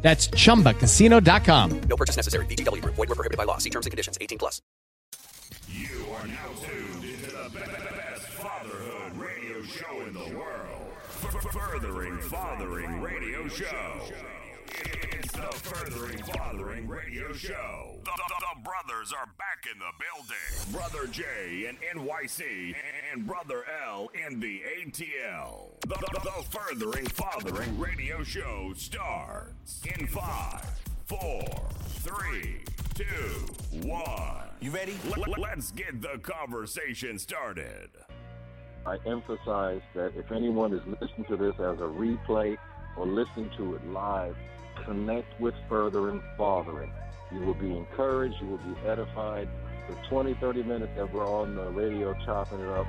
That's chumbacasino.com. No purchase necessary. VGW Group. Void were prohibited by law. See terms and conditions. 18 plus. You are now tuned into the be- best fatherhood radio show in the world. F- Furthering Fathering Radio Show. It's the Furthering Fathering Radio Show. The, the- the brothers are back in the building. Brother J in NYC and Brother L in the ATL. The, the- the Furthering Fathering Radio Show starts in five, four, three, two, one. You ready? Let- Let's get the conversation started. I emphasize that if anyone is listening to this as a replay or listening to it live, connect with Furthering Fathering. You will be encouraged, you will be edified. The 20, 30 minutes that we're on the radio chopping it up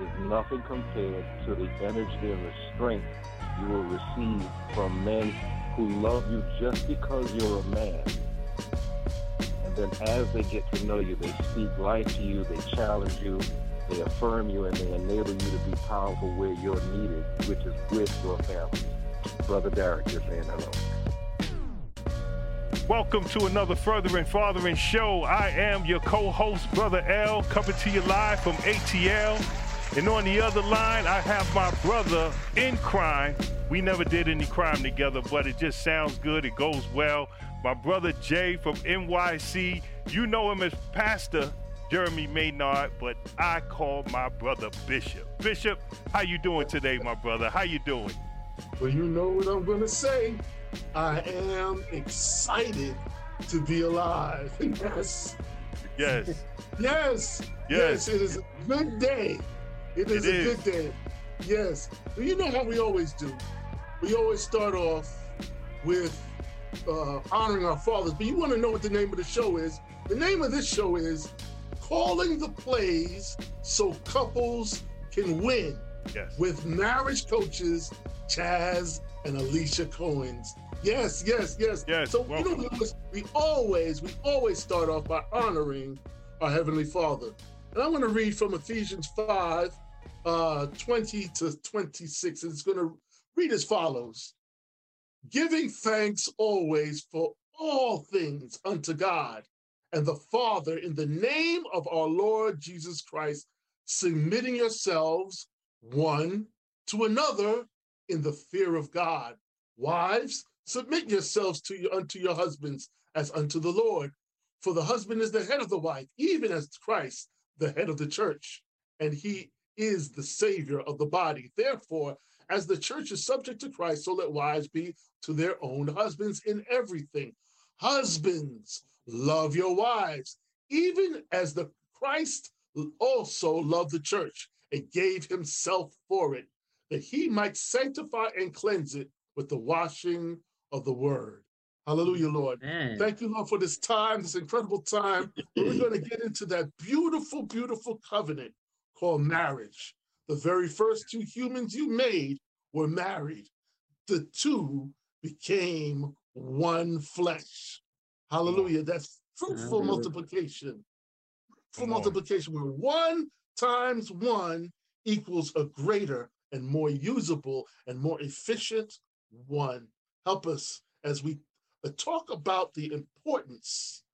is nothing compared to the energy and the strength you will receive from men who love you just because you're a man. And then as they get to know you, they speak life to you, they challenge you, they affirm you, and they enable you to be powerful where you're needed, which is with your family. Brother Derek, you're saying hello. Welcome to another Furthering Fathering show. I am your co-host, Brother L, coming to you live from ATL. And on the other line, I have my brother in crime. We never did any crime together, but it just sounds good. It goes well. My brother Jay from NYC. You know him as Pastor Jeremy Maynard, but I call my brother Bishop. Bishop, how you doing today, my brother? How you doing? Well, you know what I'm to say. I am excited to be alive. Yes. Yes. Yes. Yes. It is a good day. It is It a is. good day. Yes. Well, you know how we always do. We always start off with uh, honoring our fathers, but you want to know what the name of the show is. The name of this show is Calling the Plays So Couples Can Win Yes. with marriage coaches Chaz and Alicia Cohens. Yes, yes, yes. Yes, So welcome. you know, we always, we always start off by honoring our heavenly Father, and I want to read from Ephesians five, uh, 20 to 26. It's going to read as follows: Giving thanks always for all things unto God and the Father in the name of our Lord Jesus Christ, submitting yourselves one to another in the fear of God. Wives, submit yourselves to you unto your husbands as unto the Lord. For the husband is the head of the wife, even as Christ, the head of the church, and he is the savior of the body. Therefore, as the church is subject to Christ, so let wives be to their own husbands in everything. Husbands, love your wives, even as the Christ also loved the church and gave himself for it, that he might sanctify and cleanse it with the washing of the word. Hallelujah, Lord. Man. Thank you, Lord, for this time, this incredible time. We're going to get into that beautiful, beautiful covenant called marriage. The very first two humans you made were married. The two became one flesh. Hallelujah. That's fruitful Hallelujah. multiplication. On. multiplication, where one times one equals a greater and more usable and more efficient one. Help us as we uh, talk about the importance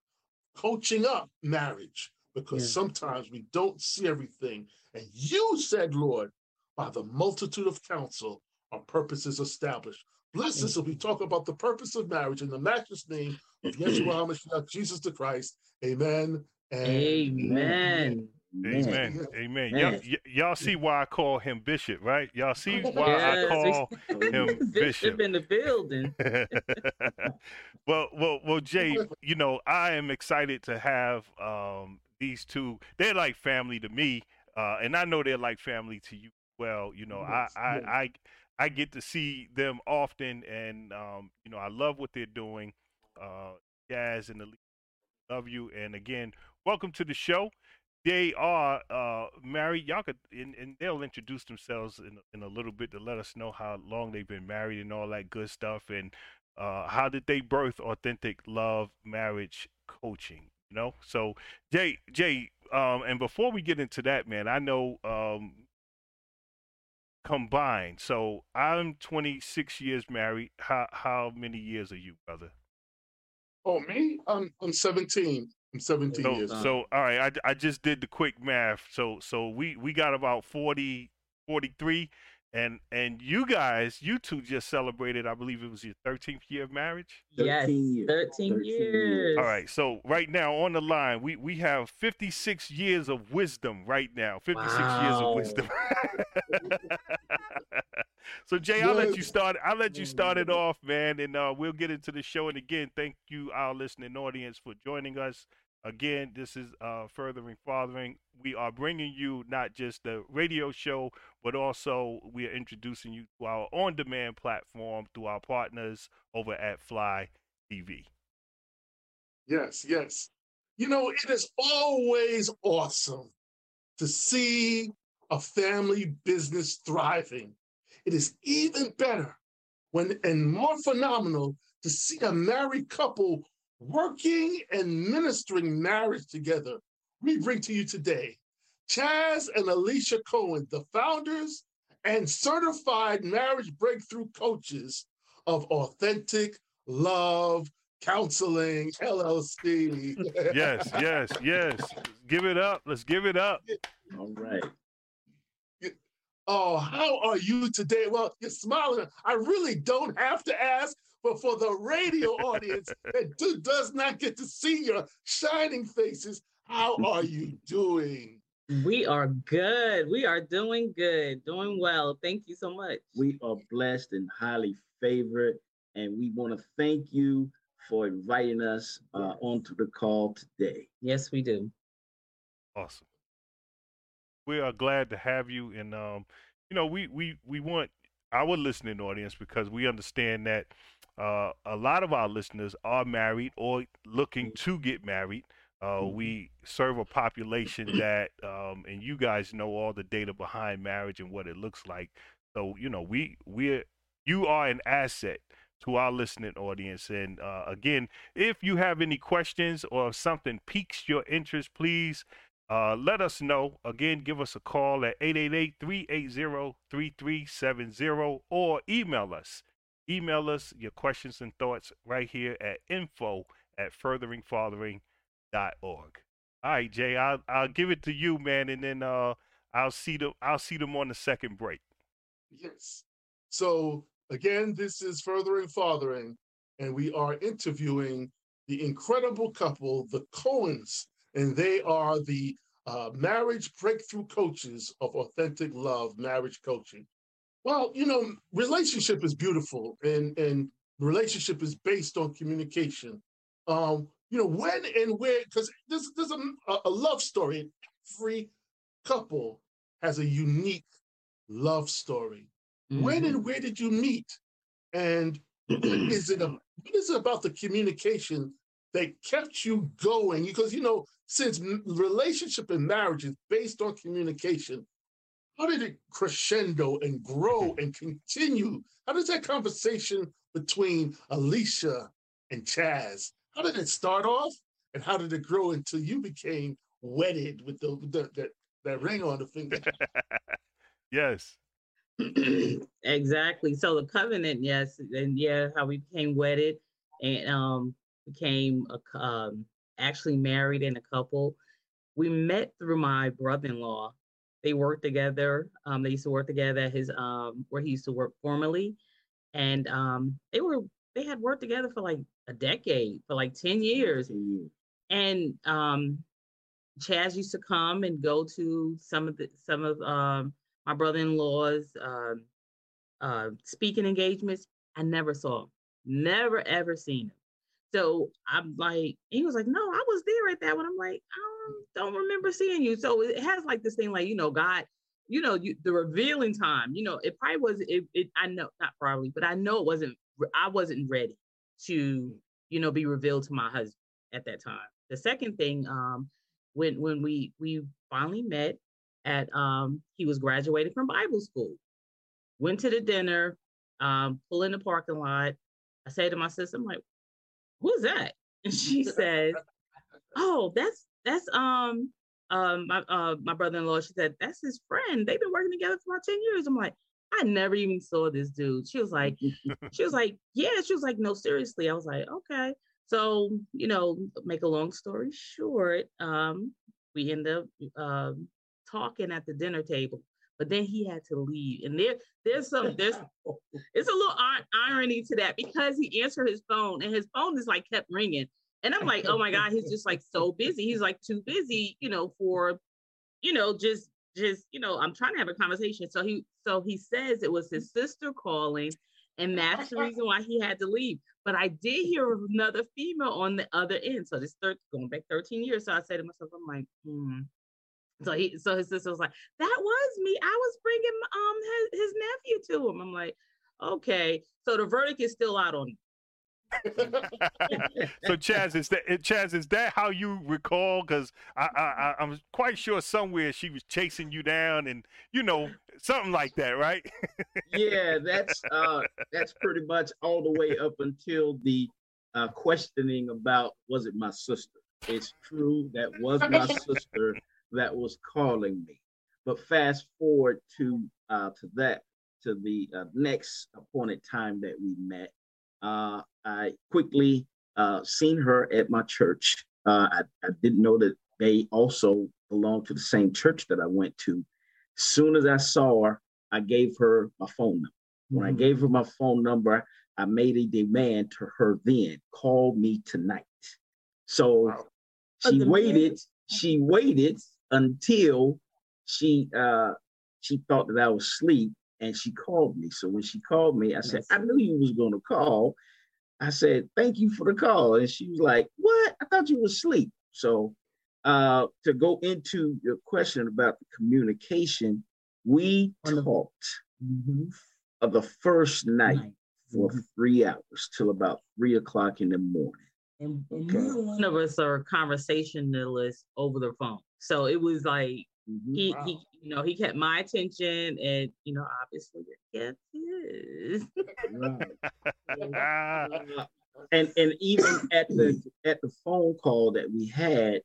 coaching up marriage because Yeah. sometimes we don't see everything. And you said, Lord, by the multitude of counsel, our purpose is established. Bless us as we talk about the purpose of marriage in the matchless name of Yeshua HaMashiach, Jesus the Christ. Amen. And Amen. Amen. Amen. Man. Y'all, y- y'all see why I call him Bishop, right? Y'all see why I call him Bishop Bishop. in the building. well, well, well, Jay. You know, I am excited to have um, these two. They're like family to me, uh, and I know they're like family to you. Well, you know, Yes, I, I, yes. I, I get to see them often, and um, you know, I love what they're doing. Uh, Chaz and the love you, and again, welcome to the show. They are uh, married. Y'all could, and, and they'll introduce themselves in, in a little bit to let us know how long they've been married and all that good stuff. And uh, how did they birth authentic love marriage coaching? You know, so Jay, Jay, um, and before we get into that, man, I know um, combined. So I'm 26 years married. How how many years are you, brother? Oh, me? I'm I'm 17. I'm 17 So years. so all right, I, I just did the quick math. So so we we got about 40 43 and and you guys, you two just celebrated, I believe it was your 13th year of marriage. Yes, 13 years. 13, 13 years. years. All right, so right now on the line, we we have 56 years of wisdom right now. 56 years of wisdom. so Jay, I'll let you start. I'll let you start it off, man, and uh, we'll get into the show. And again, thank you, our listening audience, for joining us. Again, this is uh, Furthering Fathering. We are bringing you not just the radio show, but also we are introducing you to our on-demand platform through our partners over at Fly TV. Yes, yes. You know, it is always awesome to see a family business thriving. It is even better when and more phenomenal to see a married couple working and ministering marriage together. We bring to you today Chaz and Alicia Cohen, the founders and certified marriage breakthrough coaches of Authentic Love Counseling LLC. yes, yes, yes. Give it up. Let's give it up. All right. Oh, how are you today? Well, you're smiling. I really don't have to ask, but for the radio audience that do, does not get to see your shining faces, how are you doing? We are good. We are doing good, doing well. Thank you so much. We are blessed and highly favored, and we want to thank you for inviting us uh, onto the call today. Yes, we do. Awesome. We are glad to have you, and um, you know, we we we want our listening audience because we understand that uh, a lot of our listeners are married or looking to get married. Uh, we serve a population that, um, and you guys know all the data behind marriage and what it looks like. So you know, we we're you are an asset to our listening audience. And uh, again, if you have any questions or if something piques your interest, please uh, let us know. Again, give us a call at 888-380-3370 or email us. Email us your questions and thoughts right here at info at furtheringfathering.org. All right, Jay, I'll I'll give it to you, man, and then uh I'll see them I'll see them on the second break. Yes. So again, this is Furthering Fathering, and we are interviewing the incredible couple, the Cohens, and they are the uh, marriage breakthrough coaches of Authentic Love Marriage Coaching. Well, you know, relationship is beautiful, and and relationship is based on communication. Um, you know, when and where, because this is a, a love story. Every couple has a unique love story. When Mhm. and where did you meet? And is it a what is it about the communication that kept you going? Because you know, since relationship and marriage is based on communication, how did it crescendo and grow and continue? How does that conversation between Alicia and Chaz? How did it start off, and how did it grow until you became wedded with the, the that that ring on the finger? yes. exactly. So the covenant, yes, and yeah, how we became wedded and um became a, um actually married in a couple. We met through my brother-in-law. They worked together. Um, they used to work together at his um where he used to work formerly, and um they were they had worked together for like a decade, for like ten years. 10 years. and um Chaz used to come and go to some of the some of um my brother-in-law's um uh speaking engagements. I never saw him. Never ever seen him. So I'm like, he was like, No, I was there at that one. I'm like, I don't, don't remember seeing you. So it has like this thing, like, you know, God, you know, you the revealing time, you know, it probably was it, it I know not probably, but I know it wasn't I wasn't ready to, you know, be revealed to my husband at that time. The second thing, um, when when we we finally met at um he was graduating from Bible school. Went to the dinner, um, pull in the parking lot. I say to my sister, I'm like, who's that? And she says, Oh, that's that's um um my uh my brother-in-law. She said, That's his friend. They've been working together for about 10 years. I'm like, I never even saw this dude. She was like, she was like, yeah. She was like, no, seriously. I was like, okay. So, you know, make a long story short, um, we end up um, talking at the dinner table. But then he had to leave, and there, there's some, there's, it's a little ir- irony to that because he answered his phone, and his phone is like kept ringing, and I'm like, oh my god, he's just like so busy. He's like too busy, you know, for, you know, just, just, you know, I'm trying to have a conversation. So he, so he says it was his sister calling, and that's the reason why he had to leave. But I did hear another female on the other end. So this third going back 13 years. So I said to myself, I'm like, hmm. So he, so his sister was like, "That was me. I was bringing um his, his nephew to him." I'm like, "Okay." So the verdict is still out on. so Chaz, is that Chaz? Is that how you recall? Because I, I I'm quite sure somewhere she was chasing you down, and you know something like that, right? yeah, that's uh that's pretty much all the way up until the uh, questioning about was it my sister. It's true that was my sister that was calling me. But fast forward to uh, to that to the uh, next appointed time that we met. Uh, I quickly uh, seen her at my church. Uh, I, I didn't know that they also belonged to the same church that I went to. As soon as I saw her, I gave her my phone number. When mm-hmm. I gave her my phone number, I made a demand to her then, call me tonight. So wow. she waited, she waited until she uh she thought that I was asleep and she called me. So when she called me, I said, I knew you was gonna call. I said, thank you for the call. And she was like, What? I thought you were asleep. So uh to go into your question about the communication, we talked mm-hmm. of the first night, night. for mm-hmm. three hours till about three o'clock in the morning. And, and okay. neither one of us are conversationalists over the phone. So it was like mm-hmm. he, wow. he, you know, he kept my attention, and you know, obviously it his. and and even at the at the phone call that we had,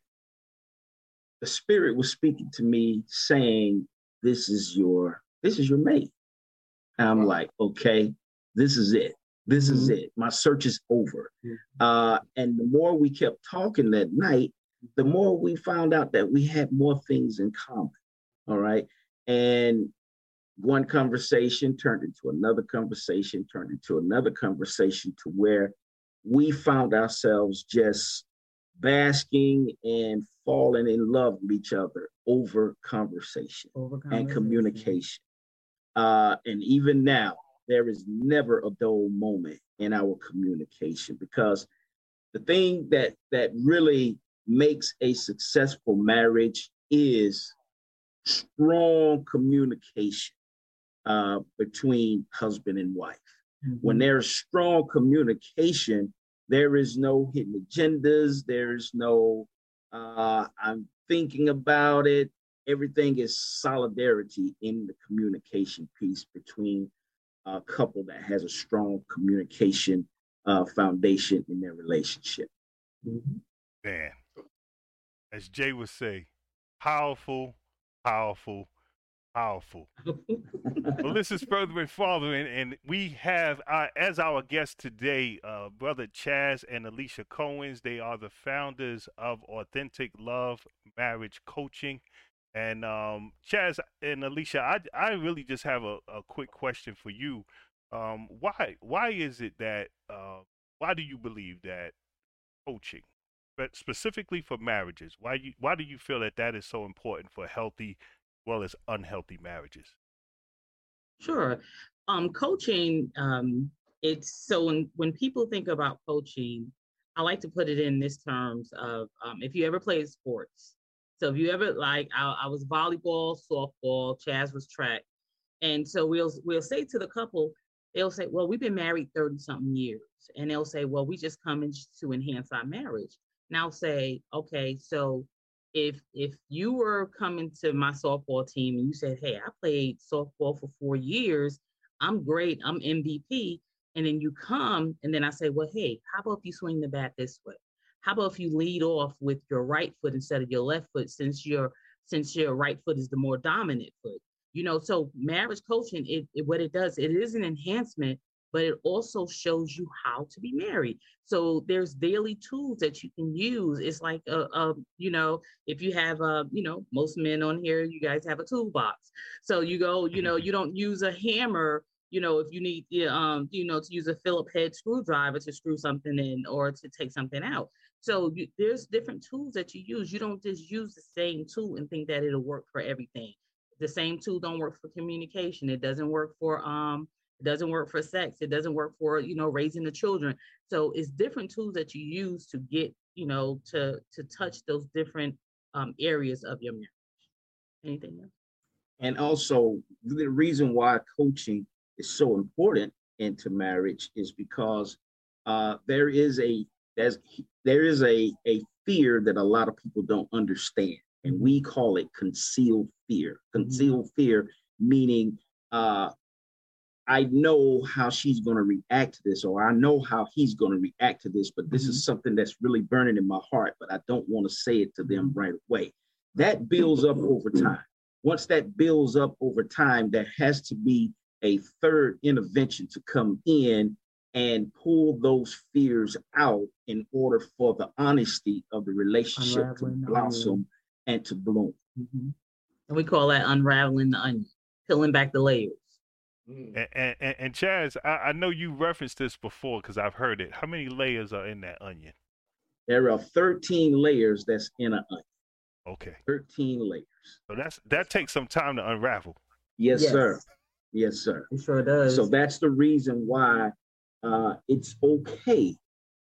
the spirit was speaking to me, saying, "This is your this is your mate." And I'm wow. like, "Okay, this is it." This mm-hmm. is it. My search is over. Mm-hmm. Uh, and the more we kept talking that night, the more we found out that we had more things in common. All right. And one conversation turned into another conversation, turned into another conversation to where we found ourselves just basking and falling in love with each other over conversation, over conversation. and communication. Uh, and even now, there is never a dull moment in our communication because the thing that that really makes a successful marriage is strong communication uh, between husband and wife. Mm-hmm. When there's strong communication, there is no hidden agendas. There's no, uh, I'm thinking about it. Everything is solidarity in the communication piece between a couple that has a strong communication uh, foundation in their relationship. Mm-hmm. Man, as Jay would say, powerful, powerful, powerful. well, this is Furthering Fathering, and we have as our guest today, uh, Brother Chaz and Alicia Cohens. They are the founders of Authentic Love Marriage Coaching. And um, Chaz and Alicia, I, I really just have a, a quick question for you. Um, why why is it that uh, why do you believe that coaching specifically for marriages, why you why do you feel that that is so important for healthy, well as unhealthy marriages? Sure, um, coaching. Um, it's so when when people think about coaching, I like to put it in this terms of um, if you ever played sports. So if you ever like, I, I was volleyball, softball, Chaz was track, and so we'll we'll say to the couple, they'll say, "Well, we've been married thirty something years," and they'll say, "Well, we just come in to enhance our marriage." Now say, okay, so if if you were coming to my softball team and you said, "Hey, I played softball for four years. I'm great. I'm MVP," and then you come and then I say, "Well, hey, how about if you swing the bat this way? How about if you lead off with your right foot instead of your left foot, since your since your right foot is the more dominant foot?" You know, so marriage coaching, it, it what it does, it is an enhancement but it also shows you how to be married. So there's daily tools that you can use. It's like a, a you know, if you have a, you know, most men on here, you guys have a toolbox. So you go, you know, you don't use a hammer you know, if you need, um, you know, to use a Phillips head screwdriver to screw something in or to take something out. So you, there's different tools that you use. You don't just use the same tool and think that it'll work for everything. The same tool don't work for communication. It doesn't work for um, doesn't work for sex. It doesn't work for, you know, raising the children. So it's different tools that you use to get, you know, to to touch those different um, areas of your marriage. Anything else? And also the reason why coaching is so important into marriage is because uh, there is a there's there is a a fear that a lot of people don't understand, and we call it concealed fear. Concealed fear meaning uh, I know how she's going to react to this, or I know how he's going to react to this, but this mm-hmm. is something that's really burning in my heart, but I don't want to say it to them right away. That builds up over time. Once that builds up over time, there has to be a third intervention to come in and pull those fears out in order for the honesty of the relationship unraveling to blossom and to bloom. Mm-hmm. And we call that unraveling the onion, peeling back the layers. Mm. And, and, and Chaz, I, I know you referenced this before because I've heard it. How many layers are in that onion? There are 13 layers that's in an onion. Okay. 13 layers. So that's that takes some time to unravel. Yes, yes. sir. Yes, sir. It sure does. So that's the reason why uh, it's okay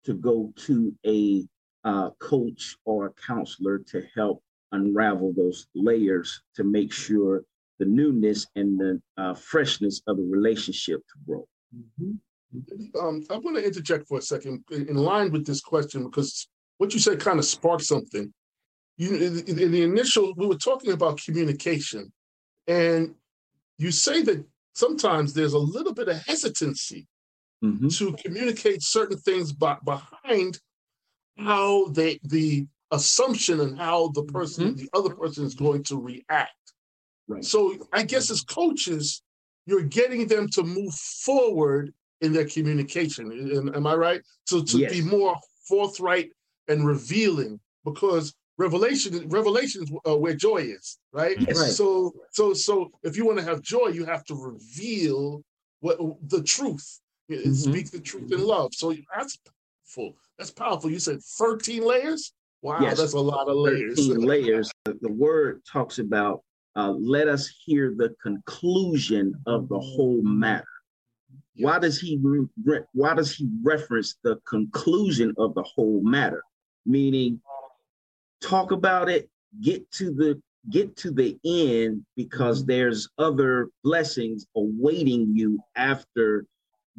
to go to a uh, coach or a counselor to help unravel those layers to make sure the newness and the uh, freshness of the relationship to grow. Mm-hmm. Um, I want to interject for a second in line with this question because what you said kind of sparked something. You in, in the initial, we were talking about communication, and you say that sometimes there's a little bit of hesitancy mm-hmm. to communicate certain things by, behind how they the assumption and how the person, mm-hmm. the other person is going to react. Right. So I guess as coaches, you're getting them to move forward in their communication. Am, am I right? So to yes. be more forthright and revealing, because revelation revelation is uh, where joy is, right? Yes. right? So so so if you want to have joy, you have to reveal what the truth. Mm-hmm. Speak the truth in love. So that's powerful. That's powerful. You said 13 layers? Wow, yes. that's a lot of layers. 13 layers. The, the word talks about uh, let us hear the conclusion of the whole matter. Why does he re- why does he reference the conclusion of the whole matter? Meaning, talk about it, get to the get to the end because mm-hmm. there's other blessings awaiting you after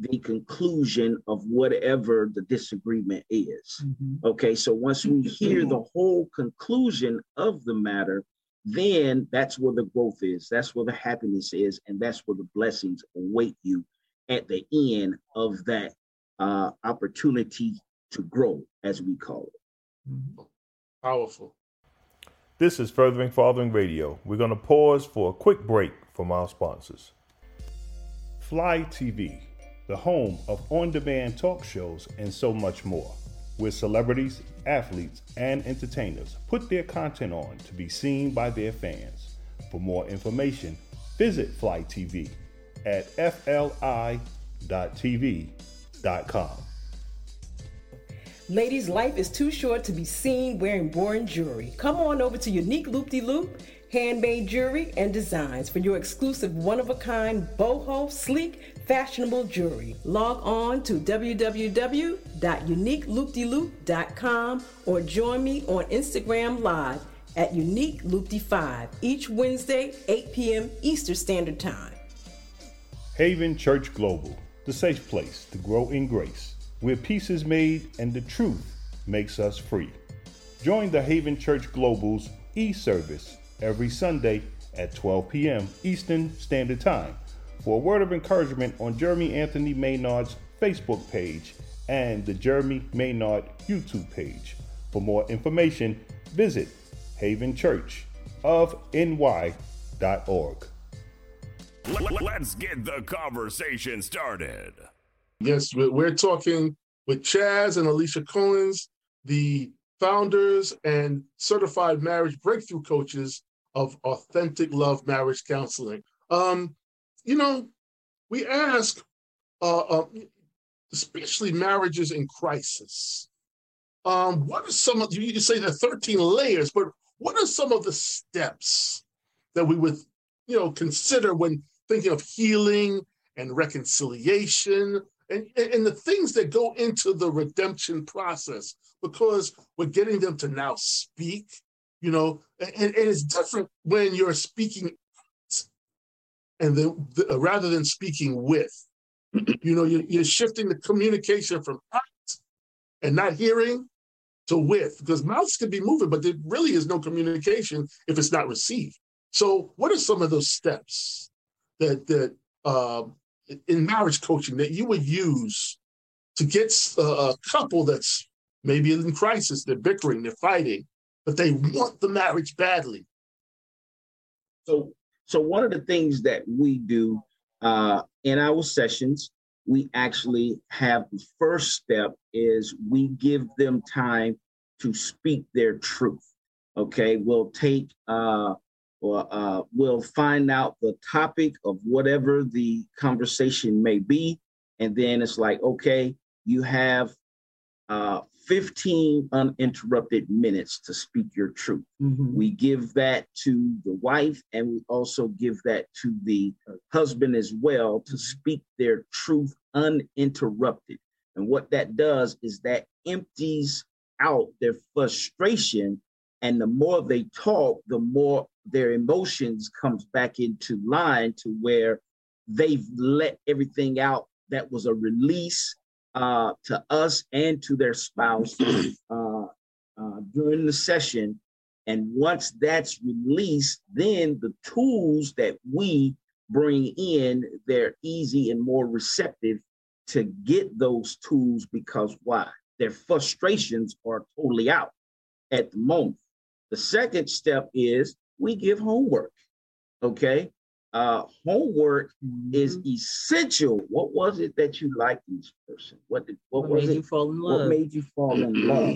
the conclusion of whatever the disagreement is. Mm-hmm. Okay, so once we hear the whole conclusion of the matter, then that's where the growth is. That's where the happiness is. And that's where the blessings await you at the end of that uh, opportunity to grow, as we call it. Mm-hmm. Powerful. This is Furthering Fathering Radio. We're going to pause for a quick break from our sponsors. Fly TV, the home of on demand talk shows and so much more where celebrities, athletes, and entertainers put their content on to be seen by their fans. For more information, visit Fly TV at fli.tv.com. Ladies, life is too short to be seen wearing boring jewelry. Come on over to Unique Loop De Loop handmade jewelry and designs for your exclusive one of a kind boho sleek fashionable jewelry. Log on to www.uniqueloopdeloop.com or join me on Instagram Live at Unique Loop 5 each Wednesday, 8 p.m. Eastern Standard Time. Haven Church Global, the safe place to grow in grace, where peace is made and the truth makes us free. Join the Haven Church Global's e service every Sunday at 12 p.m. Eastern Standard Time. For a word of encouragement on Jeremy Anthony Maynard's Facebook page and the Jeremy Maynard YouTube page. For more information, visit Haven Church of havenchurchofny.org. Let's get the conversation started. Yes, we- we're talking with Chaz and Alicia Cohens, the founders and certified marriage breakthrough coaches of Authentic Love Marriage Counseling. Um, you know, we ask, uh, uh, especially marriages in crisis, um, what are some of you can say are 13 layers, but what are some of the steps that we would, you know, consider when thinking of healing and reconciliation and, and the things that go into the redemption process? Because we're getting them to now speak you know and, and it's different when you're speaking and then the, rather than speaking with you know you're, you're shifting the communication from act and not hearing to with because mouths can be moving but there really is no communication if it's not received so what are some of those steps that that uh, in marriage coaching that you would use to get a, a couple that's maybe in crisis, they're bickering, they're fighting, but they want the marriage badly. So, so one of the things that we do uh, in our sessions, we actually have the first step is we give them time to speak their truth. Okay, we'll take uh, or uh, we'll find out the topic of whatever the conversation may be, and then it's like, okay, you have uh, 15 uninterrupted minutes to speak your truth. Mhm. We give that to the wife and we also give that to the husband as well to speak their truth uninterrupted. And what that does is that empties out their frustration and the more they talk, the more their emotions comes back into line to where they've let everything out that was a release uh, to us and to their spouse uh, uh, during the session. And once that's released, then the tools that we bring in, they're easy and more receptive to get those tools because why? Their frustrations are totally out at the moment. The second step is we give homework. Okay. Uh, homework is essential. What was it that you liked in this person? What did what, What was made it? you fall in What made you fall in love?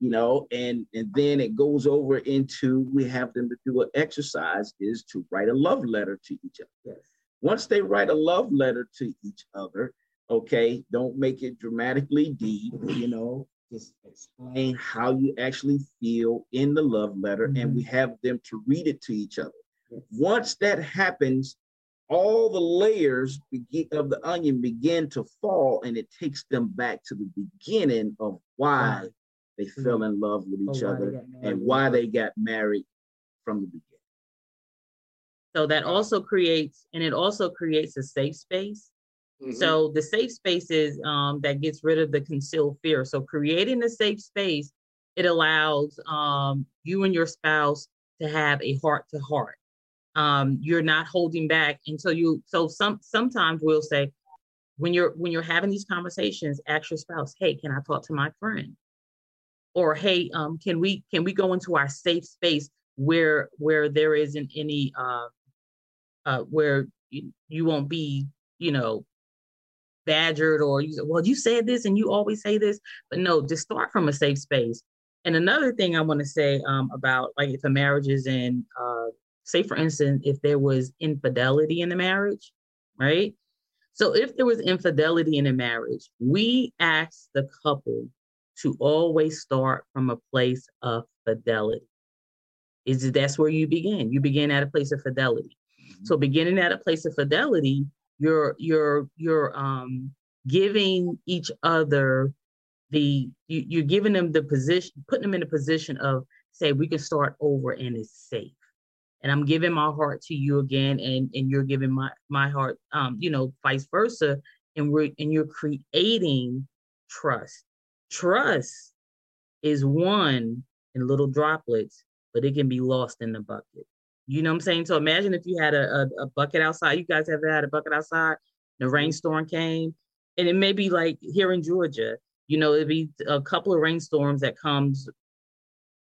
You know, and and then it goes over into we have them to do an exercise is to write a love letter to each other. Once they write a love letter to each other, okay, don't make it dramatically deep, you know, just explain how you actually feel in the love letter, and we have them to read it to each other. Once that happens, all the layers of the onion begin to fall, and it takes them back to the beginning of why they fell in love with each Or why they other and why they got married from the beginning. So that also creates, and it also creates a safe space. So the safe space is um, that gets rid of the concealed fear. So creating a safe space, it allows um, you and your spouse to have a heart to heart. Um, you're not holding back until you. So some sometimes we'll say, when you're when you're having these conversations, ask your spouse, "Hey, can I talk to my friend?" Or, "Hey, um, can we can we go into our safe space where where there isn't any uh, uh, where you, you won't be, you know, badgered or you well, you said this and you always say this, but no, just start from a safe space. And another thing I want to say um, about like if a marriage is in, uh, say for instance, if there was infidelity in the marriage, right? So if there was infidelity in a marriage, we ask the couple to always start from a place of fidelity. Is that's where you begin. You begin at a place of fidelity. So beginning at a place of fidelity, you're you're you're um giving each other the you, you're giving them the position, putting them in a position of say we can start over and it's safe. And I'm giving my heart to you again, and and you're giving my my heart, um, you know, vice versa, and we're and you're creating trust. Trust is one in little droplets, but it can be lost in the bucket. You know what I'm saying? So imagine if you had a, a, a bucket outside. You guys ever had a bucket outside? The rainstorm came, and it may be like here in Georgia. You know, it'd be a couple of rainstorms that comes,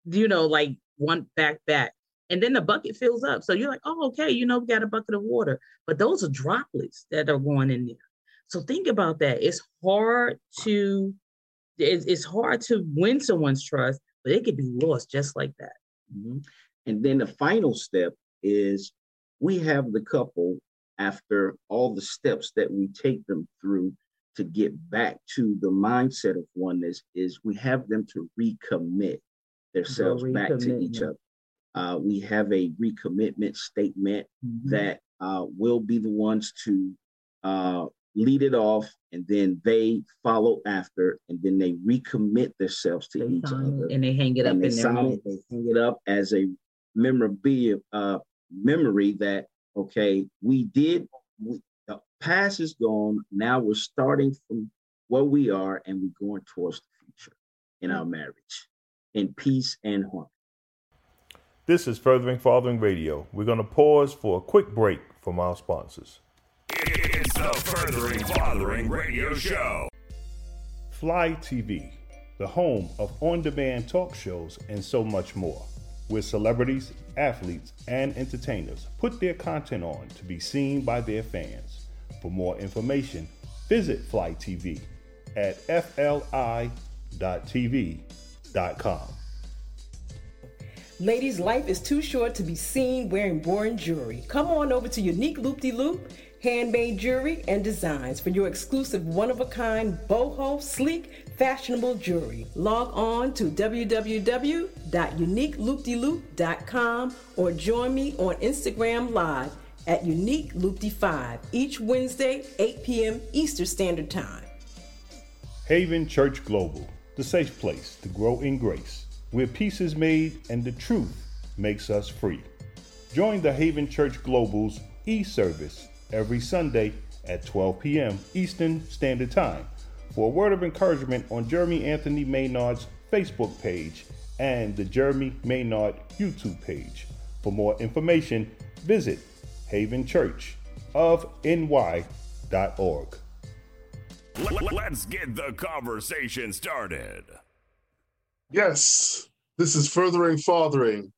you know, like one back back, and then the bucket fills up. So you're like, oh, okay, you know, we got a bucket of water, but those are droplets that are going in there. So think about that. It's hard to it's, hard to win someone's trust, but it could be lost just like that. Mhm. And then the final step is we have the couple after all the steps that we take them through to get back to the mindset of oneness is we have them to recommit themselves back to each other. Uh, we have a recommitment statement Mhm. that uh, will be the ones to uh, lead it off, and then they follow after, and then they recommit themselves to They each other and they hang it up they their sign they hang it up as a memorabilia, uh, memory that okay, we did. We, the past is gone. Now we're starting from where we are, and we're going towards the future in our marriage, in peace and harmony. This is Furthering Fathering Radio. We're going to pause for a quick break from our sponsors. It's the Furthering Fathering Radio Show. Fly TV, the home of on demand talk shows and so much more, where celebrities, athletes, and entertainers put their content on to be seen by their fans. For more information, visit Fly TV at fli.tv.com. Ladies, life is too short to be seen wearing boring jewelry. Come on over to Unique Loop De Loop, handmade jewelry and designs for your exclusive one of a kind, boho, sleek, fashionable jewelry. Log on to www.uniqueloopdeloop.com or join me on Instagram Live at Unique Loop De 5 each Wednesday, 8 p.m. Eastern Standard Time. Haven Church Global, the safe place to grow in grace, where peace is made and the truth makes us free. Join the Haven Church Global's e service every Sunday at 12 p.m. Eastern Standard Time for a word of encouragement on Jeremy Anthony Maynard's Facebook page and the Jeremy Maynard YouTube page. For more information, visit havenchurchofny.org. Let- Let's get the conversation started. Yes, this is furthering fathering.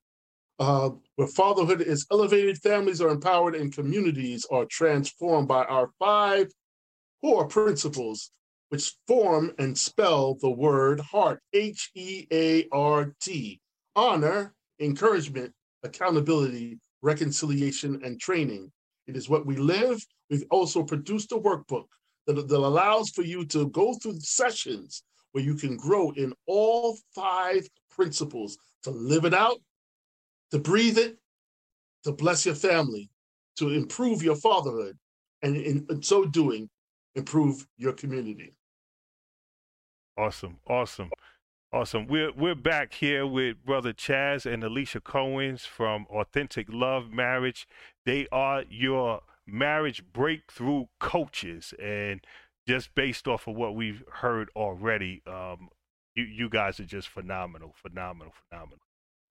Uh, where fatherhood is elevated, families are empowered, and communities are transformed by our five core principles, which form and spell the word heart H E A R T honor, encouragement, accountability, reconciliation, and training. It is what we live. We've also produced a workbook that, that allows for you to go through sessions where you can grow in all five principles to live it out, to breathe it, to bless your family, to improve your fatherhood, and in, so doing, improve your community. Awesome, awesome, awesome. We're we're back here with brother Chaz and Alicia Cohens from Authentic Love Marriage. They are your marriage breakthrough coaches, and just based off of what we've heard already, um, you you guys are just phenomenal, phenomenal, phenomenal.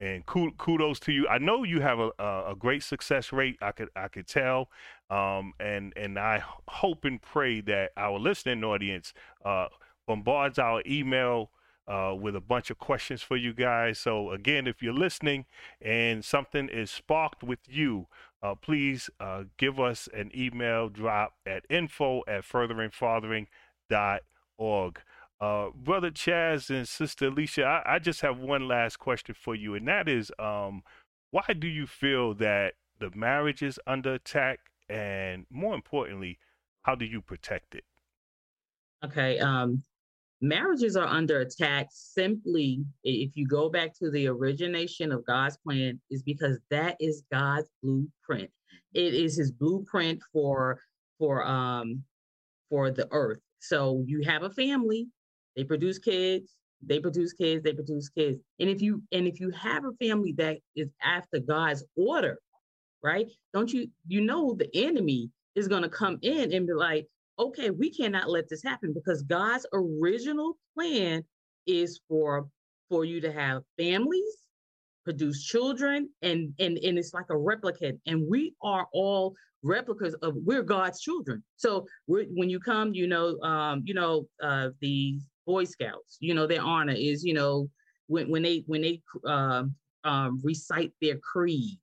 And kudos to you. I know you have a, a, great success rate. I could I could tell, um, and and I hope and pray that our listening audience uh, bombards our email uh, with a bunch of questions for you guys. So again, if you're listening and something is sparked with you, uh, please uh, give us an email drop at info at furtheringfathering.org. Uh, Brother Chaz and Sister Alicia, I, I just have one last question for you, and that is, um, why do you feel that the marriage is under attack, and more importantly, how do you protect it? Okay. Um, marriages are under attack simply if you go back to the origination of God's plan, is because that is God's blueprint. It is his blueprint for for um for the earth. So you have a family, they produce kids, they produce kids, they produce kids. And if you and if you have a family that is after God's order, right? Don't you you know the enemy is going to come in and be like, okay, we cannot let this happen because God's original plan is for for you to have families produce children and and and it's like a replicant and we are all replicas of we're god's children. So when you come you know um you know uh the boy scouts you know their honor is you know when when they when they um um recite their creed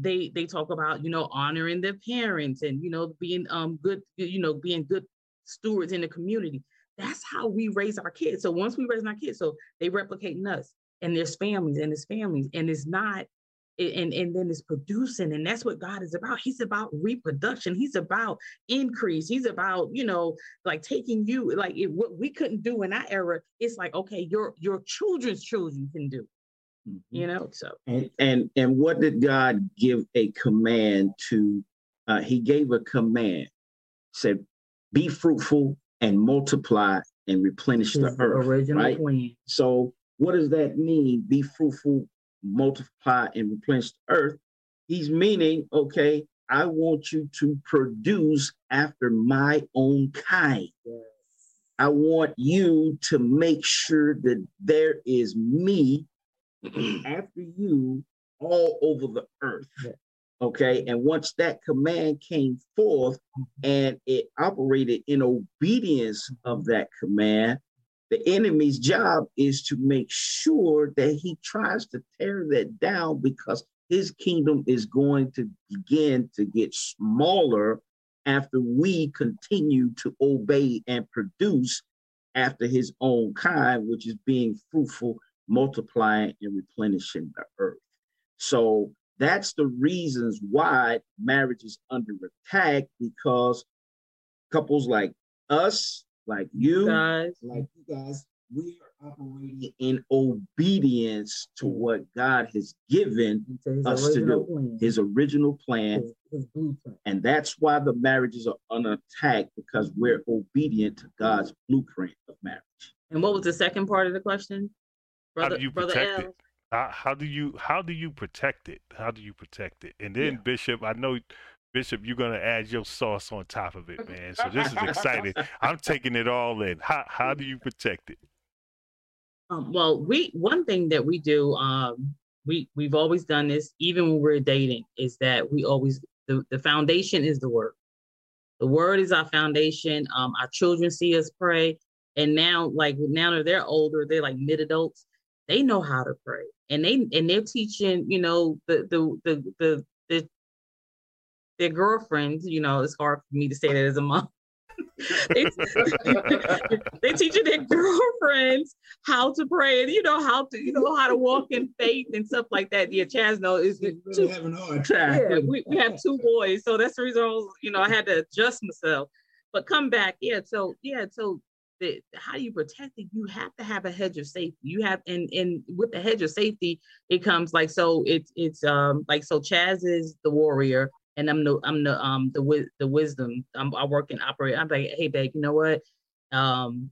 they they talk about you know honoring their parents and you know being um good you know being good stewards in the community. That's how we raise our kids. So once we raise our kids so they replicating us and there's families and there's families. And it's not and and then it's producing and that's what god is about. He's about reproduction. He's about increase. He's about you know like taking you like it, what we couldn't do in our era it's like okay your your children's children can do you know so And and and what did God give a command to? Uh, he gave a command, said, "Be fruitful and multiply and replenish the His earth." original right? plan So what does that mean? Be fruitful, multiply, and replenish the earth. He's meaning, okay, I want you to produce after my own kind. I want you to make sure that there is me after you all over the earth. Okay. And once that command came forth mm-hmm. and it operated in obedience of that command, the enemy's job is to make sure that he tries to tear that down because his kingdom is going to begin to get smaller after we continue to obey and produce after his own kind, which is being fruitful, multiplying, and replenishing the earth. So that's the reasons why marriage is under attack because couples like us, like you, guys like you guys, we are operating in obedience to mm. what God has given us to do, plan his original plan. his, his blueprint And that's why the marriages are under attack because we're obedient to God's blueprint of marriage. and what was the second part of the question How do you protect it? How, how do you how do you protect it? How do you protect it? And then Bishop, I know Bishop, you're gonna add your sauce on top of it, man. So this is exciting. I'm taking it all in. How how do you protect it? Um, well, we one thing that we do, um, we we've always done this, even when we're dating, is that we always the, the foundation is the word. The word is our foundation. Um, our children see us pray, and now, like now that they're older, they're like mid adults. They know how to pray, and they and they're teaching, you know, the the the the, the their girlfriends. You know, it's hard for me to say that as a mom. they, they teaching their girlfriends how to pray and you know how to you know how to walk in faith and stuff like that. Yeah, Chaz knows is Really having a hard time. yeah, we, we have two boys, so that's the reason I was, you know I had to adjust myself. But come back, yeah. So yeah, so the how do you protect it? You have to have a hedge of safety. You have and and with the hedge of safety, it comes like so. It's it's um like so. Chaz is the warrior, and I'm the I'm the um the the wisdom. I'm, I work and operate. I'm like, hey, babe, you know what? Um,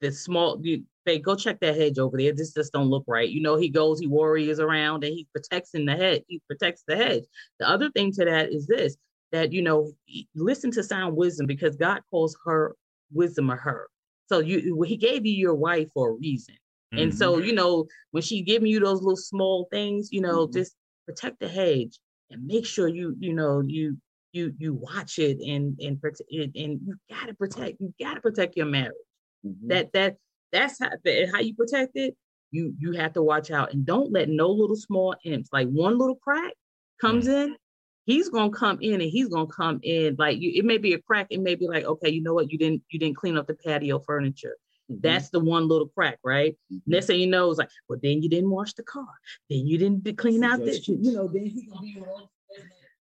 the small you, babe, go check that hedge over there. This just don't look right. You know, he goes, he warriors around, and he protects in the head. He protects the hedge. The other thing to that is this: that you know, listen to sound wisdom because God calls her wisdom or her. So you, he gave you your wife for a reason. And so, mm-hmm. you know, when she giving you those little small things, you know, mm-hmm. just protect the hedge and make sure you, you know, you you you watch it and and protect it and you gotta protect, you gotta protect your marriage. Mhm. That that that's how that, how you protect it. You you have to watch out and don't let no little small imps like one little crack comes mm-hmm. in. He's gonna come in and he's gonna come in like you. It may be a crack. It may be like, okay, you know what? You didn't you didn't clean up the patio furniture. Mhm. That's the one little crack, right? Next thing you know, it's like, well, then you didn't wash the car. Then you didn't clean out this. You know, then he's gonna be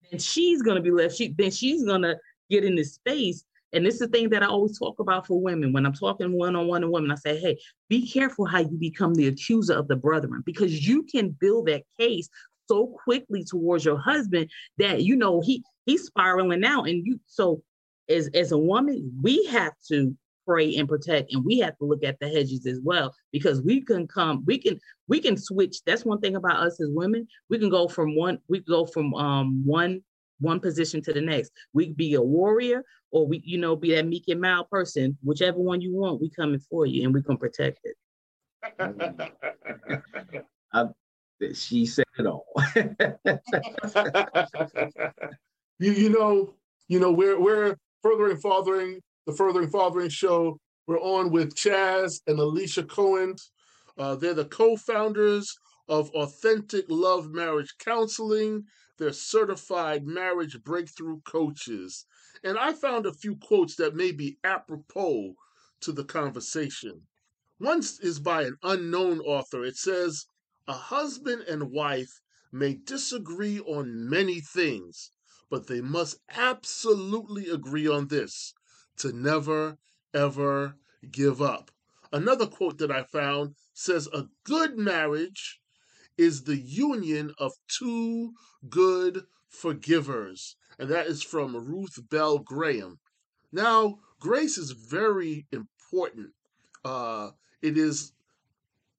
then she's gonna be left. She then she's gonna get in this space. And this is the thing that I always talk about for women. When I'm talking one-on-one to women, I say, hey, be careful how you become the accuser of the brethren, because you can build that case so quickly towards your husband that you know he he's spiraling out. And you so as as a woman, we have to pray and protect and we have to look at the hedges as well because we can come we can we can switch. That's one thing about us as women. We can go from one we can go from um one one position to the next. We could be a warrior or we you know be that meek and mild person whichever one you want we coming for you and we can protect it that she said it all. you you know you know we're we're furthering fathering the furthering fathering show. We're on with Chaz and Alicia Cohen. Uh, they're the co-founders of Authentic Love Marriage Counseling. They're certified marriage breakthrough coaches. And I found a few quotes that may be apropos to the conversation. One is by an unknown author. It says, A husband and wife may disagree on many things, but they must absolutely agree on this to never, ever give up. Another quote that I found says, A good marriage is the union of two good forgivers. And that is from Ruth Bell Graham. Now, grace is very important. Uh, it is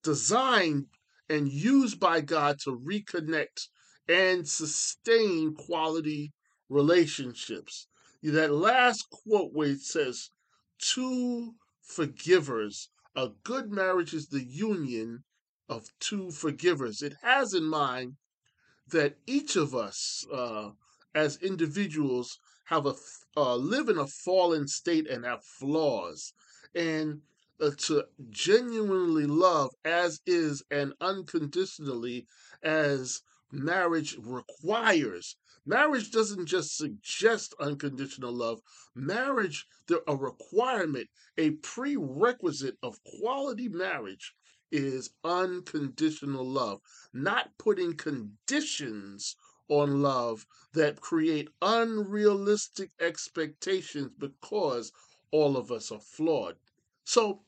designed and used by God to reconnect and sustain quality relationships. That last quote where it says, two forgivers, a good marriage is the union of two forgivers. It has in mind that each of us, uh, as individuals, have a uh, live in a fallen state and have flaws, and uh, to genuinely love as is and unconditionally as marriage requires. Marriage doesn't just suggest unconditional love. Marriage, a requirement, a prerequisite of quality marriage is unconditional love, not putting conditions on love that create unrealistic expectations because all of us are flawed. So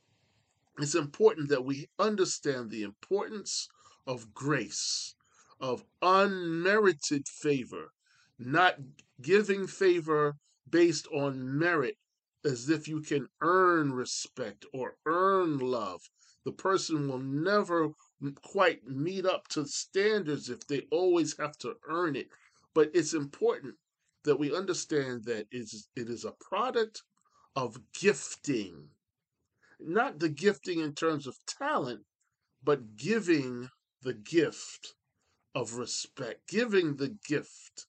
it's important that we understand the importance of grace, of unmerited favor, not giving favor based on merit as if you can earn respect or earn love, the person will never quite meet up to standards if they always have to earn it. But it's important that we understand that it is a product of gifting, not the gifting in terms of talent, but giving the gift of respect, giving the gift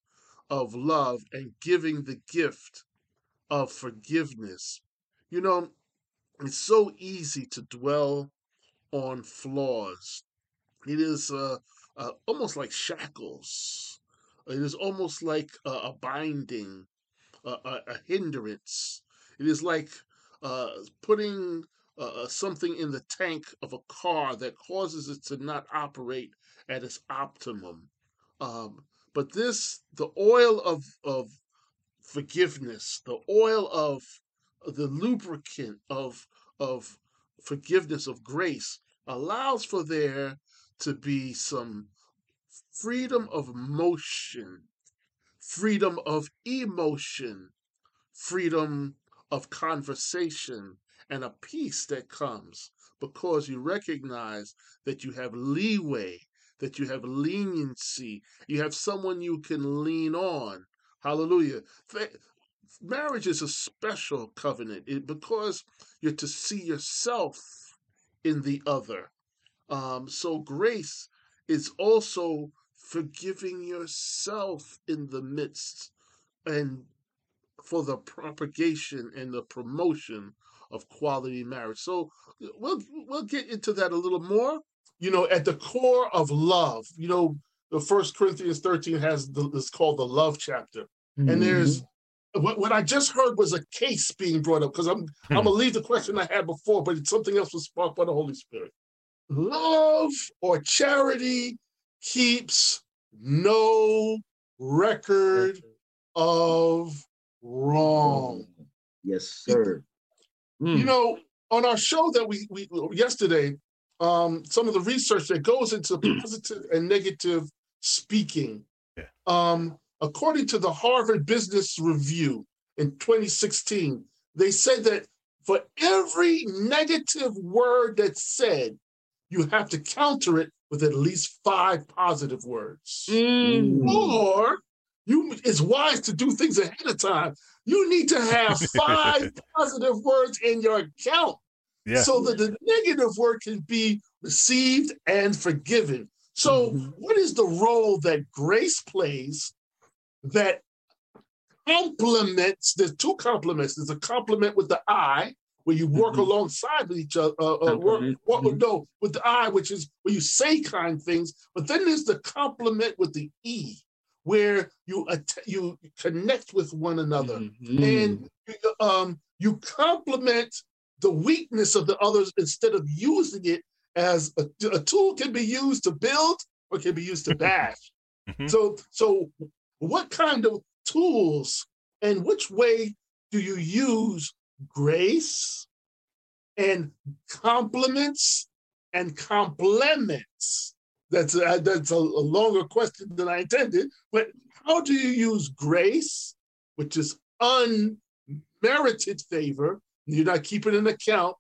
of love, and giving the gift of forgiveness. You know, it's so easy to dwell on flaws. It is uh, uh, almost like shackles. It is almost like a, a binding, a, a, hindrance. It is like uh, putting uh, uh, something in the tank of a car that causes it to not operate at its optimum. Um, but this, the oil of, of forgiveness, the oil of the lubricant of, of forgiveness of grace allows for there to be some freedom of motion, freedom of emotion, freedom of conversation, and a peace that comes because you recognize that you have leeway, that you have leniency, you have someone you can lean on. Hallelujah marriage is a special covenant because you're to see yourself in the other. Um, so grace is also forgiving yourself in the midst and for the propagation and the promotion of quality marriage. So we'll we'll get into that a little more. You know, at the core of love, you know, the First Corinthians 13 has the, it's called the love chapter. Mm-hmm. And there's what, what I just heard was a case being brought up because I'm hmm. I'm gonna leave the question I had before, but something else was sparked by the Holy Spirit. Love or charity keeps no record of wrong. Yes, sir. You hmm. know, on our show that we, we yesterday, um, some of the research that goes into positive and negative speaking. Yeah. Um, According to the Harvard Business Review in 2016, they said that for every negative word that's said, you have to counter it with at least five positive words. Mm. Or you it's wise to do things ahead of time. You need to have five positive words in your account yeah. so that the negative word can be received and forgiven. So, Mm-hmm. what is the role that grace plays that complements? There's two complements. There's a complement with the I, where you work Mhm. alongside with each other. Uh, uh, work, work- mhm. No, with the I, which is where you say kind things. But then there's the complement with the E, where you you connect with one another Mhm. and um, you complement the weakness of the others instead of using it as a, a tool can be used to build or can be used to bash. Mhm. So, so what kind of tools and which way do you use grace and compliments and complements? Uh, that's a, that's a, longer question than I intended. But how do you use grace, which is unmerited favor? You're not keeping an account.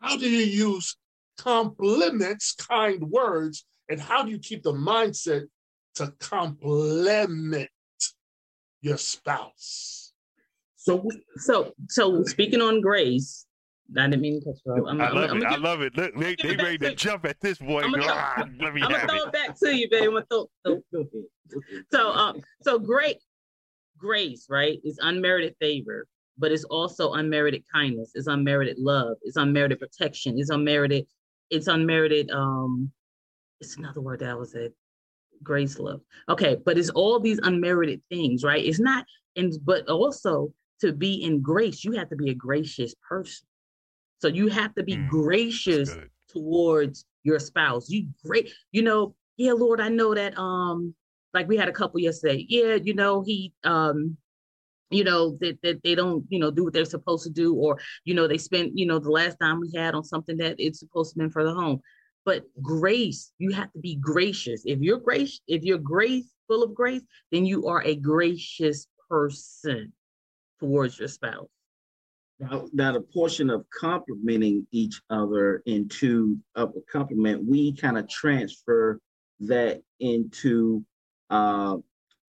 How do you use compliments, kind words, and how do you keep the mindset to compliment your spouse? So So, so speaking on grace, I didn't mean to cut you off. I'm, I I'm- love I'm it. gonna I love it. Look, they, they ready to to- jump at this boy. I'm gonna- Ah, let me I'm gonna throw it. it back to you, baby. I'm gonna throw, throw-. Go ahead. So, um, so great grace, right, is unmerited favor, but it's also unmerited kindness, it's unmerited love, it's unmerited protection, it's unmerited, it's unmerited. Um, it's another word that I was at. Grace, love. Okay, but it's all these unmerited things, right? It's not, and but also to be in grace, you have to be a gracious person. So you have to be Mm, gracious towards your spouse. You great, you know, yeah, Lord, I know that um like we had a couple yesterday. Yeah, you know, he um you know that, that they don't you know do what they're supposed to do or you know they spent you know the last time we had on something that it's supposed to be for the home but grace you have to be gracious if you're grace if you're grace full of grace then you are a gracious person towards your spouse Now, a portion of complimenting each other into of a compliment, we kind of transfer that into uh,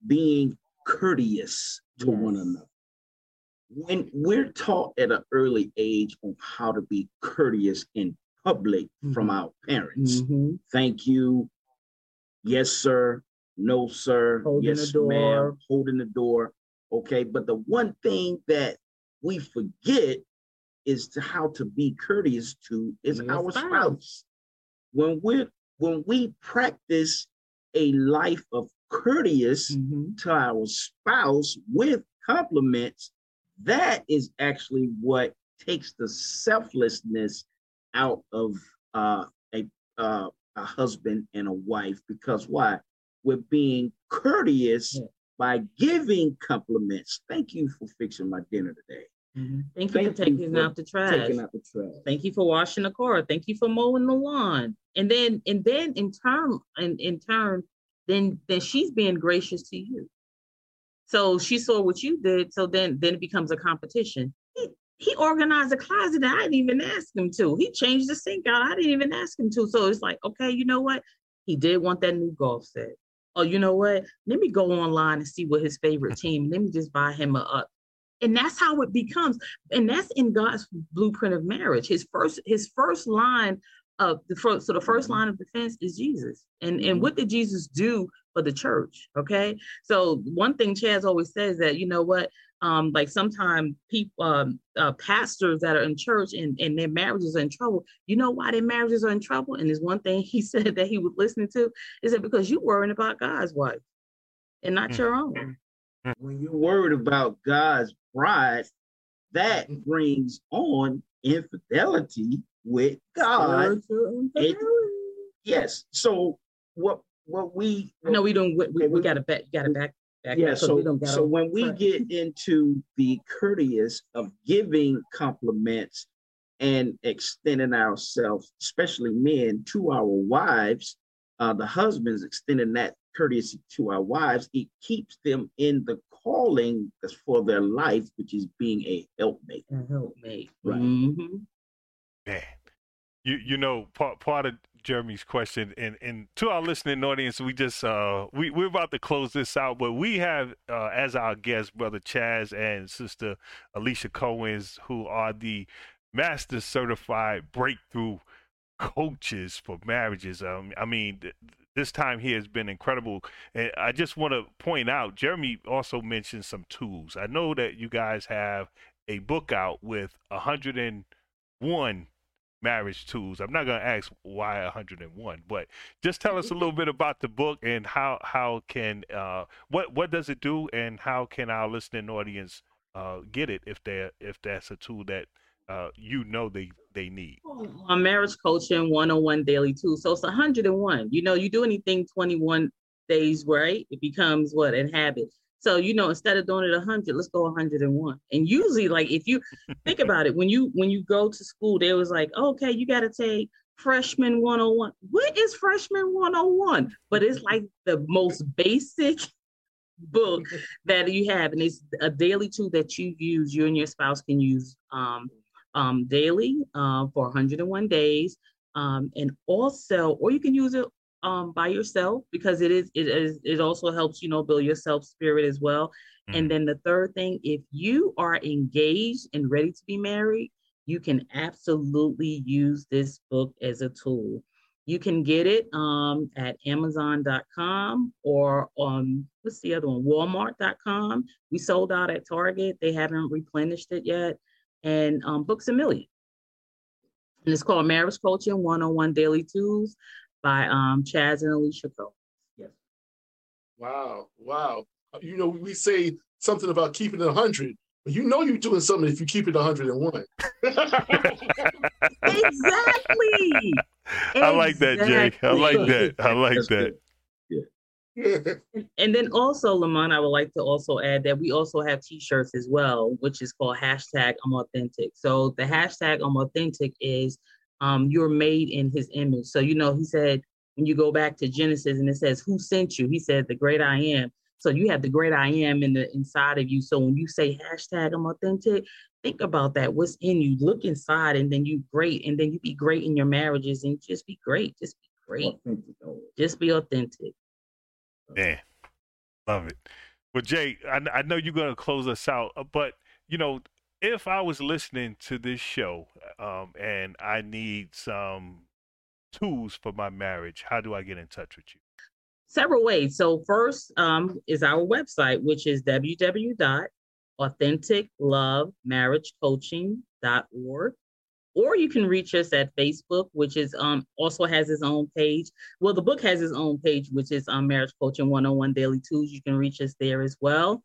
being courteous to one another. When we're taught at an early age on how to be courteous in public from our parents, Mhm. thank you, yes, sir, no, sir, Holding yes, ma'am, holding the door. Okay, but the one thing that we forget is to how to be courteous to is Your our spouse. spouse. When we're when we practice a life of courteous Mhm. to our spouse with compliments, that is actually what takes the selflessness out of uh, a uh, a husband and a wife. Because why? We're being courteous Yeah. By giving compliments. Thank you for fixing my dinner today. Mhm. Thank you Thank for you taking for out the trash. Taking out the trash. Thank you for washing the car. Thank you for mowing the lawn. And then and then in turn in, in turn, then then she's being gracious to you. So she saw what you did. So then then it becomes a competition. He, he organized a closet that I didn't even ask him to. He changed the sink out. I didn't even ask him to. So it's like, okay, you know what? He did want that new golf set. Oh, you know what? Let me go online and see what his favorite team. Let me just buy him a, a and that's how it becomes and that's in god's blueprint of marriage his first his first line of the first so the 1st Mhm. line of defense is jesus. And and Mhm. what did jesus do for the church? Okay? So one thing chaz always says that you know what um like sometimes people um uh, pastors that are in church and and their marriages are in trouble you know why their marriages are in trouble? And there's one thing he said that he was listening to is that because you're worrying about god's wife and not Mm. your own. When you're worried about God's bride, that brings on infidelity with God. It- Yes. So what what we I know we don't. We, we, we we- got to back. Got to back. back yeah, up 'cause so we don't gotta so when we get into the courteous of giving compliments and extending ourselves, especially men, to our wives, uh, the husbands extending that courtesy to our wives, it keeps them in the calling that's for their life, which is being a helpmate. A helpmate. Right. Mhm. Man, you you know part part of Jeremy's question, and and to our listening audience, we just uh we we're about to close this out, but we have uh, as our guests, brother Chaz and sister Alicia Cohens, who are the master certified breakthrough coaches for marriages. Um, I mean, th- this time here has been incredible. And I just want to point out, Jeremy also mentioned some tools. I know that you guys have a book out with 101 marriage tools. I'm not going to ask why 101, but just tell us a little bit about the book and how how can uh, what what does it do and how can our listening audience uh, get it if they if that's a tool that uh, you know they they need. On marriage coaching 101 daily too. So it's 101. You know, you do anything 21 days, right? It becomes what? A habit. So, you know, instead of doing it 100, let's go 101. And usually, like, if you think about it, when you when you go to school, they was like, okay, you got to take freshman 101. What is freshman 101? But it's like the most basic book that you have, and it's a daily tool that you use. You and your spouse can use um, um, daily uh, for 101 days. Um, and also, or you can use it um, by yourself because it is it is it also helps you know build your self spirit as well. Mm. And then the third thing, if you are engaged and ready to be married, you can absolutely use this book as a tool. You can get it um, at Amazon.com or on what's the other one? Walmart.com. We sold out at Target. They haven't replenished it yet and um, Books a Million. And it's called Marriage Coaching 101 Daily Tools by um, Chaz and Alicia Cole. Yes. Wow. Wow. You know, we say something about keeping it 100, but you know you're doing something if you keep it 101. exactly. I like that, Jay. I like that. I like That's that. Good and then also, Lamont, I would like to also add that we also have T-shirts as well, which is called hashtag I'm authentic. So the hashtag I'm authentic is um, you're made in His image. So you know, He said when you go back to Genesis and it says, "Who sent you?" He said, "The great I am." So you have the great I am in the inside of you. So when you say hashtag I'm authentic, think about that. What's in you? Look inside, and then you great, and then you be great in your marriages, and just be great. Just be great. Just be authentic. Man, love it. Well, Jay, I, I know you're going to close us out, uh, but you know, if I was listening to this show um, and I need some tools for my marriage, how do I get in touch with you? Several ways. So first um, is our website, which is www.authenticlovemarriagecoaching.org or you can reach us at Facebook, which is um also has its own page. Well, the book has its own page, which is um Marriage Coaching 101 Daily Tools. You can reach us there as well.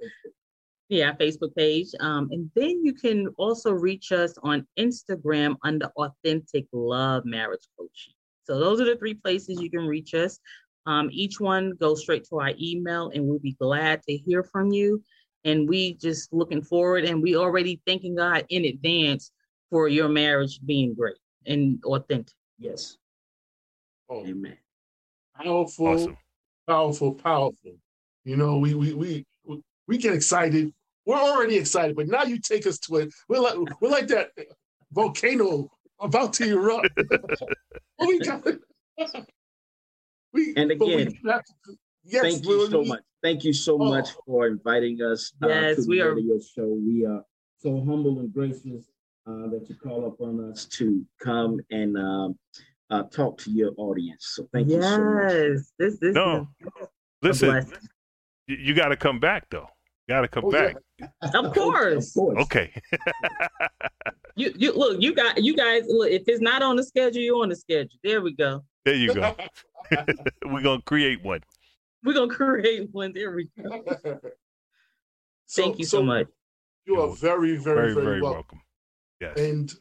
Yeah, Facebook page. Um, and then you can also reach us on Instagram under Authentic Love Marriage Coaching. So those are the three places you can reach us. Um, each one goes straight to our email, and we'll be glad to hear from you. And we just looking forward, and we already thanking God in advance for your marriage being great and authentic. Yes. Oh, Amen. Powerful, awesome. powerful, powerful. You know, we we we we get excited. We're already excited, but now you take us to it. We're like we're like that volcano about to erupt. we got we, and again, we to, yes, thank you so much. Thank you so oh. much for inviting us uh, yes, to we the radio show. We are so humble and gracious uh, that you call upon us to come and um, uh, talk to your audience. So thank yes, you so much. Yes, this this no, listen, you, you got to come back though. You got to come oh, back. Yeah. Of course. of course. Okay. you you look, you got you guys look, if it's not on the schedule, you're on the schedule. There we go. There you go. We're gonna create one. We're gonna create one. There we go. so, Thank you so, so, much. You are very, very, very, very, welcome. welcome. Yes. And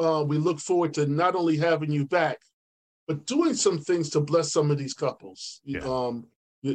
uh, we look forward to not only having you back, but doing some things to bless some of these couples. Yeah. Um,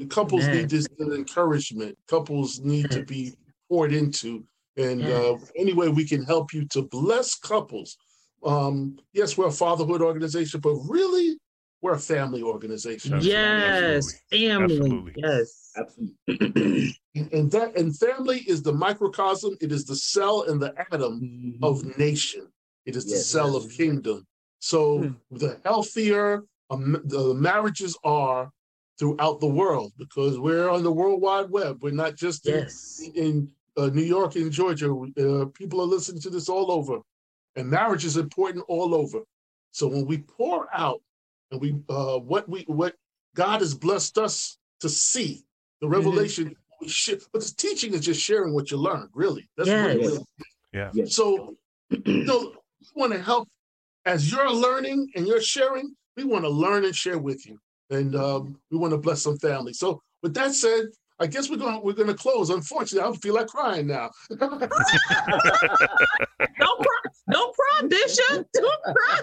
couples need this encouragement. Couples need to be poured into. And uh, any way we can help you to bless couples. Um, yes, we're a fatherhood organization, but really, we're a family organization. Yes, family. Absolutely. Yes, absolutely. and that and family is the microcosm. It is the cell and the atom mm-hmm. of nation. It is yes, the cell yes. of kingdom. So mm-hmm. the healthier um, the marriages are throughout the world, because we're on the World Wide Web. We're not just yes. in, in uh, New York and Georgia. Uh, people are listening to this all over, and marriage is important all over. So when we pour out and we uh, what we what God has blessed us to see the Mm-hmm. revelation. we share- But the teaching is just sharing what you learned, really. That's Yes. really, really Yeah. Yes. so, you know, we want to help as you're learning and you're sharing. We want to learn and share with you, and um, we want to bless some families. So, with that said, I guess we're going we're going to close. Unfortunately, I feel like crying now. Don't cry, don't cry, Bishop. Don't cry.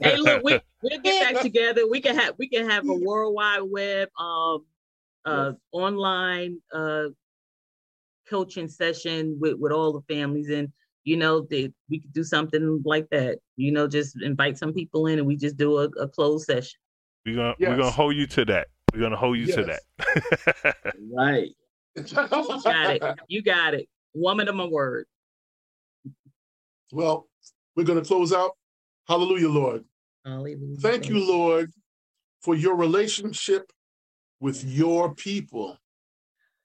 hey, look, we we'll get back together. We can have we can have a worldwide web um uh online uh coaching session with with all the families and you know they, we could do something like that you know just invite some people in and we just do a, a closed session We're gonna we're gonna hold you to that. We're gonna hold you to that. Right. got it you got it woman of my word well, we're going to close out. Hallelujah, Lord. Hallelujah. Thank you, Lord, for your relationship with your people.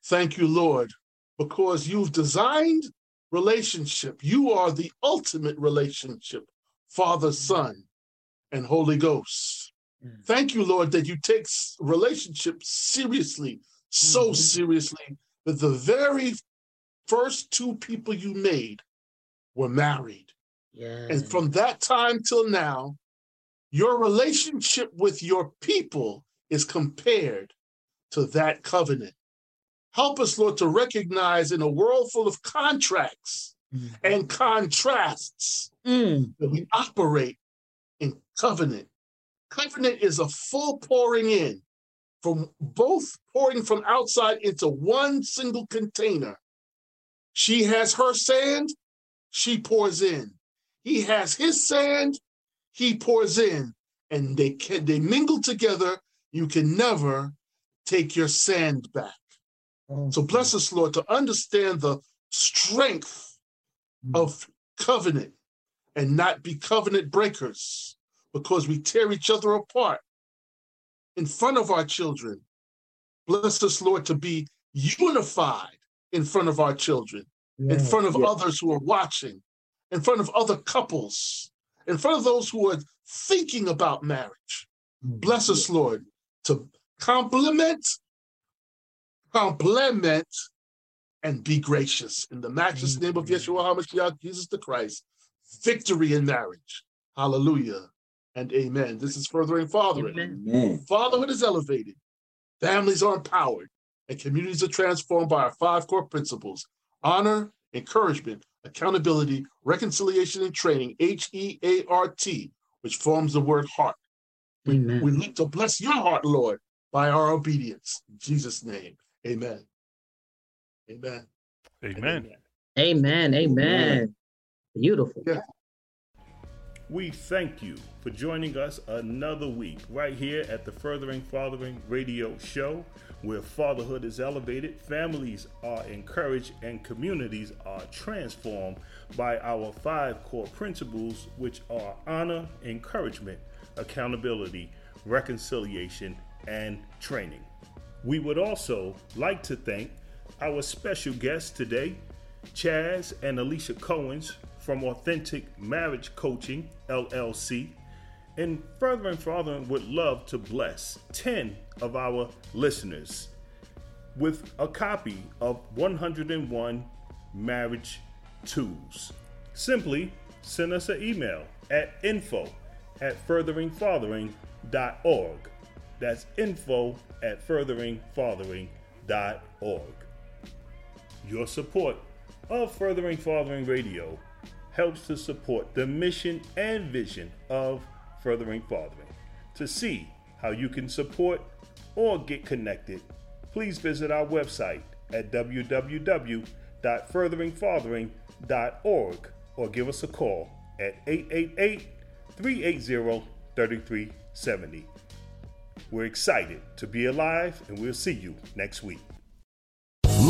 Thank you, Lord, because you've designed relationship. You are the ultimate relationship, Father, Son, and Holy Ghost. Mm. Thank you, Lord, that you take s- relationship seriously, so Mhm. seriously that the very first two people you made were married. yeah And from that time till now, your relationship with your people is compared to that covenant. Help us, Lord, to recognize in a world full of contracts Mhm. and contrasts Mm, that we operate in covenant. Covenant is a full pouring in from both pouring from outside into one single container. She has her sand, she pours in. He has his sand, he pours in, and they can they mingle together. You can never take your sand back. So bless us, Lord, to understand the strength mm. of covenant and not be covenant breakers because we tear each other apart in front of our children. Bless us, Lord, to be unified in front of our children, in front of Yes. others who are watching, in front of other couples, in front of those who are thinking about marriage. Mm, Bless us, Lord, to compliment, compliment, and be gracious. In the matchless name of mm. Yeshua HaMashiach, Jesus the Christ, victory in marriage. Hallelujah and amen. This is furthering fathering. Amen. Amen. Fatherhood is elevated, families are empowered, and communities are transformed by our five core principles honor, encouragement, accountability, reconciliation, and training, H E A R T, which forms the word heart. We, Amen. we look to bless your heart, Lord, by our obedience. In Jesus' name, amen. Amen. and Amen. Amen. Amen. Beautiful. Yeah. We thank you for joining us another week right here at the Furthering Fathering Radio Show, where fatherhood is elevated, families are encouraged, and communities are transformed by our five core principles, which are honor, encouragement, accountability, reconciliation, and training. We would also like to thank our special guests today, Chaz and Alicia Cohens from Authentic Marriage Coaching, LLC. And Furthering Fathering would love to bless 10 of our listeners with a copy of 101 Marriage Tools. Simply send us an email at info at furtheringfathering.org. That's info at furtheringfathering.org. Your support of Furthering Fathering Radio helps to support the mission and vision of Furthering Fathering. To see how you can support or get connected, please visit our website at www.furtheringfathering.org or give us a call at 888 380 3370. We're excited to be alive, and we'll see you next week.